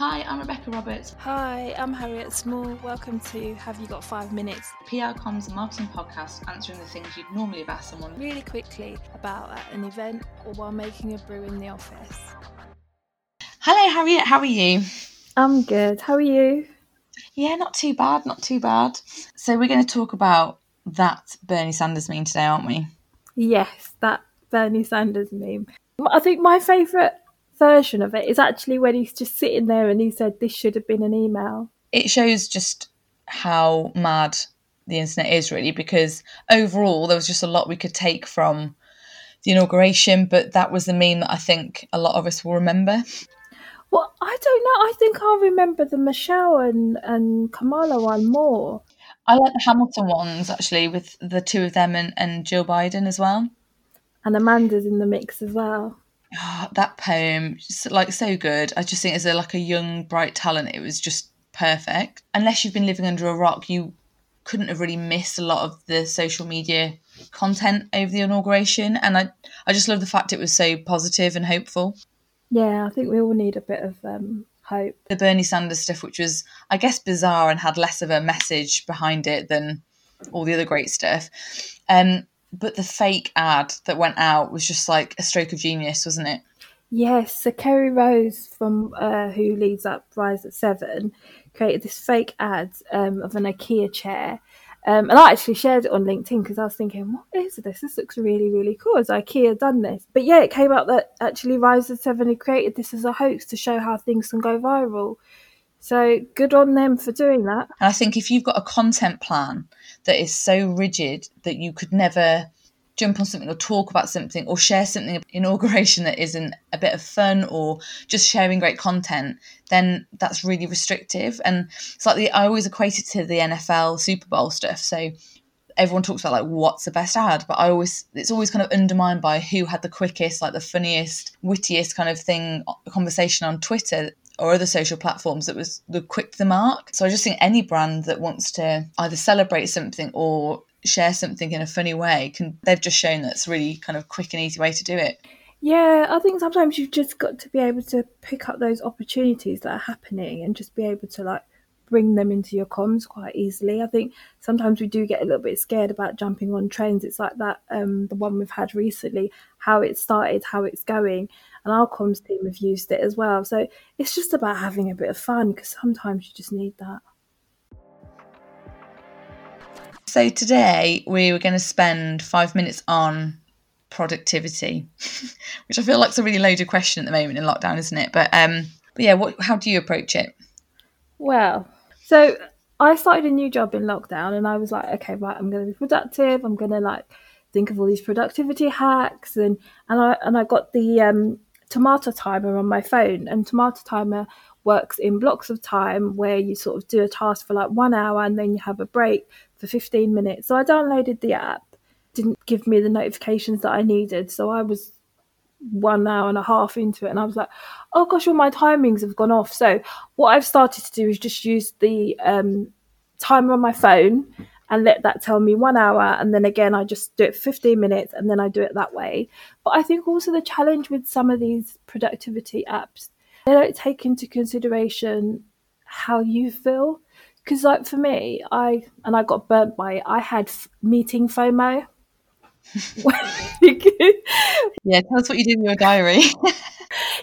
Hi, I'm Rebecca Roberts, Hi, I'm Harriet Small. Welcome to Have You Got Five Minutes? PR comms and marketing podcast, answering the things you'd normally have asked someone. Really quickly about at an event or while making a brew in the office. Hello, Harriet. How are you? I'm good. How are you? Yeah, not too bad. Not too bad. So we're going to talk about that Bernie Sanders meme today, aren't we? Yes, that Bernie Sanders meme. I think my favourite version of it is actually when he's just sitting there and he said this should have been an email. It shows just how mad the internet is, really, because overall there was just a lot we could take from the inauguration, but that was the meme that I think a lot of us will remember. Well, I don't know. I think I'll remember the Michelle and, and Kamala one more. I like the Hamilton ones actually, with the two of them and, and Jill Biden as well. And Amanda's in the mix as well. Oh, that poem, like so good. I just think as a like a young bright talent, it was just perfect. Unless you've been living under a rock, you couldn't have really missed a lot of the social media content over the inauguration. And I, I just love the fact it was so positive and hopeful. Yeah, I think we all need a bit of um, hope. The Bernie Sanders stuff, which was, I guess, bizarre and had less of a message behind it than all the other great stuff. Um, but the fake ad that went out was just like a stroke of genius, wasn't it? Yes, so Carrie Rose from uh, who leads up Rise at Seven created this fake ad um, of an IKEA chair, um, and I actually shared it on LinkedIn because I was thinking, what is this? This looks really, really cool. Has IKEA done this? But yeah, it came out that actually Rise at Seven had created this as a hoax to show how things can go viral. So good on them for doing that. And I think if you've got a content plan that is so rigid that you could never jump on something or talk about something or share something inauguration that isn't a bit of fun or just sharing great content then that's really restrictive and it's like the, i always equate it to the nfl super bowl stuff so everyone talks about like what's the best ad but i always it's always kind of undermined by who had the quickest like the funniest wittiest kind of thing conversation on twitter or other social platforms that was the quick the mark. So I just think any brand that wants to either celebrate something or share something in a funny way can they've just shown that's really kind of quick and easy way to do it. Yeah, I think sometimes you've just got to be able to pick up those opportunities that are happening and just be able to like bring them into your comms quite easily. I think sometimes we do get a little bit scared about jumping on trains. It's like that um the one we've had recently, how it started, how it's going and our comms team have used it as well. So it's just about having a bit of fun because sometimes you just need that. So today we were going to spend five minutes on productivity, which I feel like is a really loaded question at the moment in lockdown, isn't it? But um, but yeah, what how do you approach it? Well, so I started a new job in lockdown, and I was like, okay, right, I'm going to be productive. I'm going to like think of all these productivity hacks, and and I and I got the um, tomato timer on my phone, and tomato timer works in blocks of time where you sort of do a task for like one hour and then you have a break for 15 minutes. So I downloaded the app, didn't give me the notifications that I needed. So I was one hour and a half into it and I was like, oh gosh, all my timings have gone off. So what I've started to do is just use the um, timer on my phone and let that tell me one hour and then again i just do it 15 minutes and then i do it that way. But i think also the challenge with some of these productivity apps they don't take into consideration how you feel. Because like for me i and i got burnt by it i had f- meeting fomo. Yeah tell us what you did in your diary.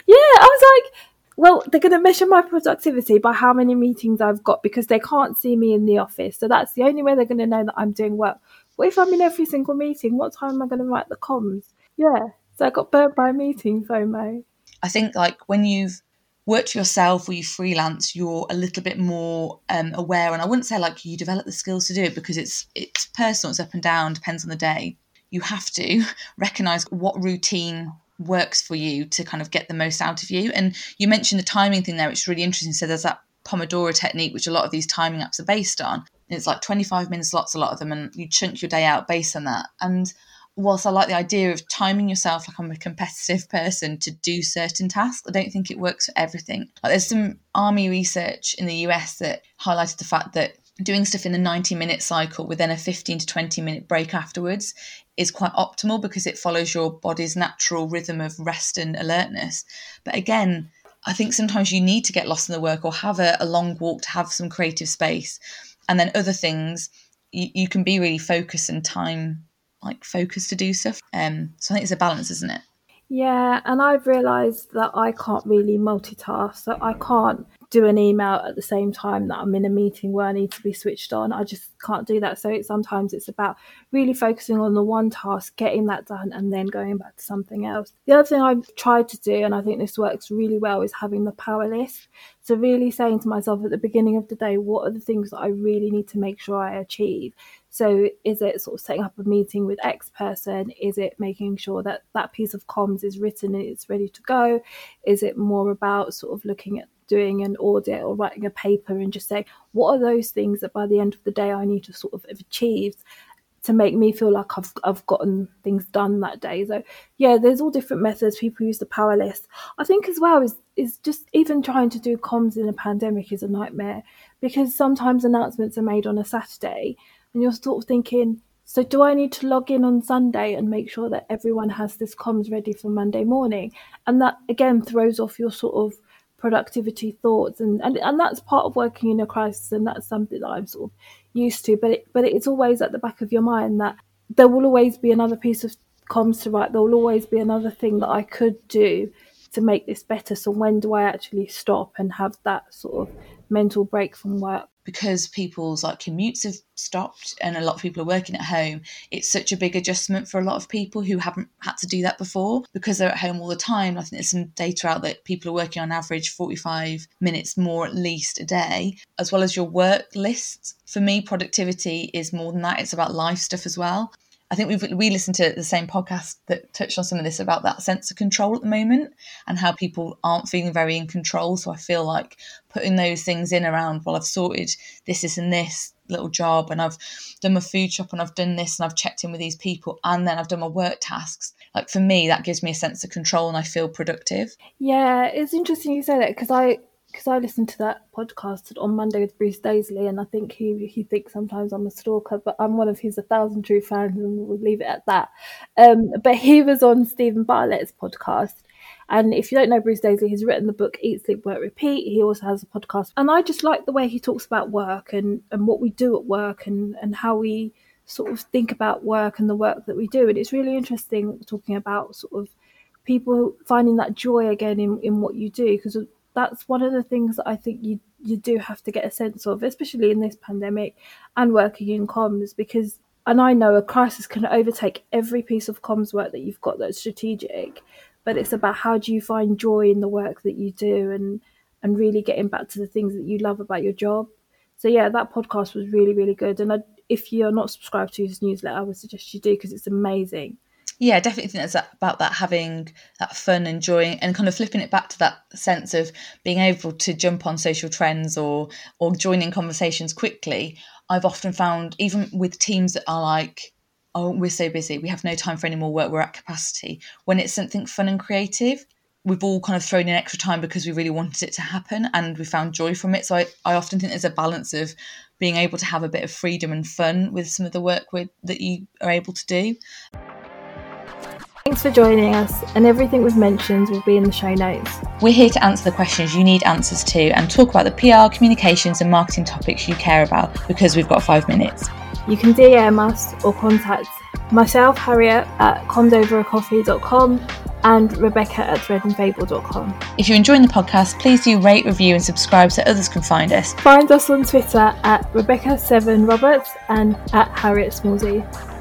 Yeah i was like well, they're going to measure my productivity by how many meetings I've got because they can't see me in the office. So that's the only way they're going to know that I'm doing work. What if I'm in every single meeting? What time am I going to write the comms? Yeah. So I got burnt by a meeting FOMO. I think like when you've worked for yourself or you freelance, you're a little bit more um, aware. And I wouldn't say like you develop the skills to do it because it's it's personal, it's up and down, depends on the day. You have to recognize what routine works for you to kind of get the most out of you. And you mentioned the timing thing there, which is really interesting. So there's that Pomodoro technique, which a lot of these timing apps are based on. It's like 25 minute slots, a lot of them, and you chunk your day out based on that. And whilst I like the idea of timing yourself like I'm a competitive person to do certain tasks, I don't think it works for everything. Like there's some army research in the US that highlighted the fact that doing stuff in a 90 minute cycle with then a 15 to 20 minute break afterwards is quite optimal because it follows your body's natural rhythm of rest and alertness. But again, I think sometimes you need to get lost in the work or have a, a long walk to have some creative space. And then other things, you, you can be really focused and time like focused to do stuff. Um, so I think it's a balance, isn't it? Yeah, and I've realised that I can't really multitask. So I can't do an email at the same time that I'm in a meeting where I need to be switched on. I just can't do that. So it, sometimes it's about really focusing on the one task, getting that done, and then going back to something else. The other thing I've tried to do, and I think this works really well, is having the power list. So really saying to myself at the beginning of the day, what are the things that I really need to make sure I achieve? So is it sort of setting up a meeting with X person? Is it making sure that that piece of comms is written and it's ready to go? Is it more about sort of looking at doing an audit or writing a paper and just saying, what are those things that by the end of the day I need to sort of have achieved to make me feel like I've I've gotten things done that day. So yeah, there's all different methods. People use the power list. I think as well is is just even trying to do comms in a pandemic is a nightmare because sometimes announcements are made on a Saturday and you're sort of thinking, so do I need to log in on Sunday and make sure that everyone has this comms ready for Monday morning? And that again throws off your sort of productivity thoughts and, and and that's part of working in a crisis and that's something that I'm sort of used to but it, but it's always at the back of your mind that there will always be another piece of comms to write. There will always be another thing that I could do to make this better. So when do I actually stop and have that sort of mental break from work. Because people's like commutes have stopped and a lot of people are working at home it's such a big adjustment for a lot of people who haven't had to do that before because they're at home all the time. I think there's some data out that people are working on average 45 minutes more at least a day as well as your work lists. For me productivity is more than that. It's about life stuff as well. I think we've we listened to the same podcast that touched on some of this about that sense of control at the moment and how people aren't feeling very in control. So I feel like putting those things in around, well, I've sorted this, this, and this little job, and I've done my food shop, and I've done this, and I've checked in with these people, and then I've done my work tasks. Like for me, that gives me a sense of control, and I feel productive. Yeah, it's interesting you say that because I because I listened to that podcast on Monday with Bruce Daisley, and I think he he thinks sometimes I'm a stalker, but I'm one of his a thousand true fans, and we'll leave it at that. Um, but he was on Steven Bartlett's podcast, and if you don't know Bruce Daisley, he's written the book Eat, Sleep, Work, Repeat. He also has a podcast, and I just like the way he talks about work and and what we do at work and and how we sort of think about work and the work that we do, and it's really interesting talking about sort of people finding that joy again in, in what you do because that's one of the things that I think you you do have to get a sense of, especially in this pandemic and working in comms, because and I know a crisis can overtake every piece of comms work that you've got that's strategic, but it's about how do you find joy in the work that you do and and really getting back to the things that you love about your job. So yeah, that podcast was really really good, and I, if you're not subscribed to his newsletter, I would suggest you do because it's amazing yeah, I definitely think that's about that having that fun, enjoying, and kind of flipping it back to that sense of being able to jump on social trends or or joining conversations quickly. I've often found, even with teams that are like, "Oh, we're so busy, we have no time for any more work, we're at capacity." When it's something fun and creative, we've all kind of thrown in extra time because we really wanted it to happen and we found joy from it. So I, I often think there's a balance of being able to have a bit of freedom and fun with some of the work with, that you are able to do. Thanks for joining us, and everything we've mentioned will be in the show notes. We're here to answer the questions you need answers to and talk about the PR, communications, and marketing topics you care about because we've got five minutes. You can DM us or contact myself, Harriet, at comsovercoffee.com and Rebecca at threadandfable.com. If you're enjoying the podcast, please do rate, review, and subscribe so others can find us. Find us on Twitter at Rebecca7Roberts and at Harriet Smallsy.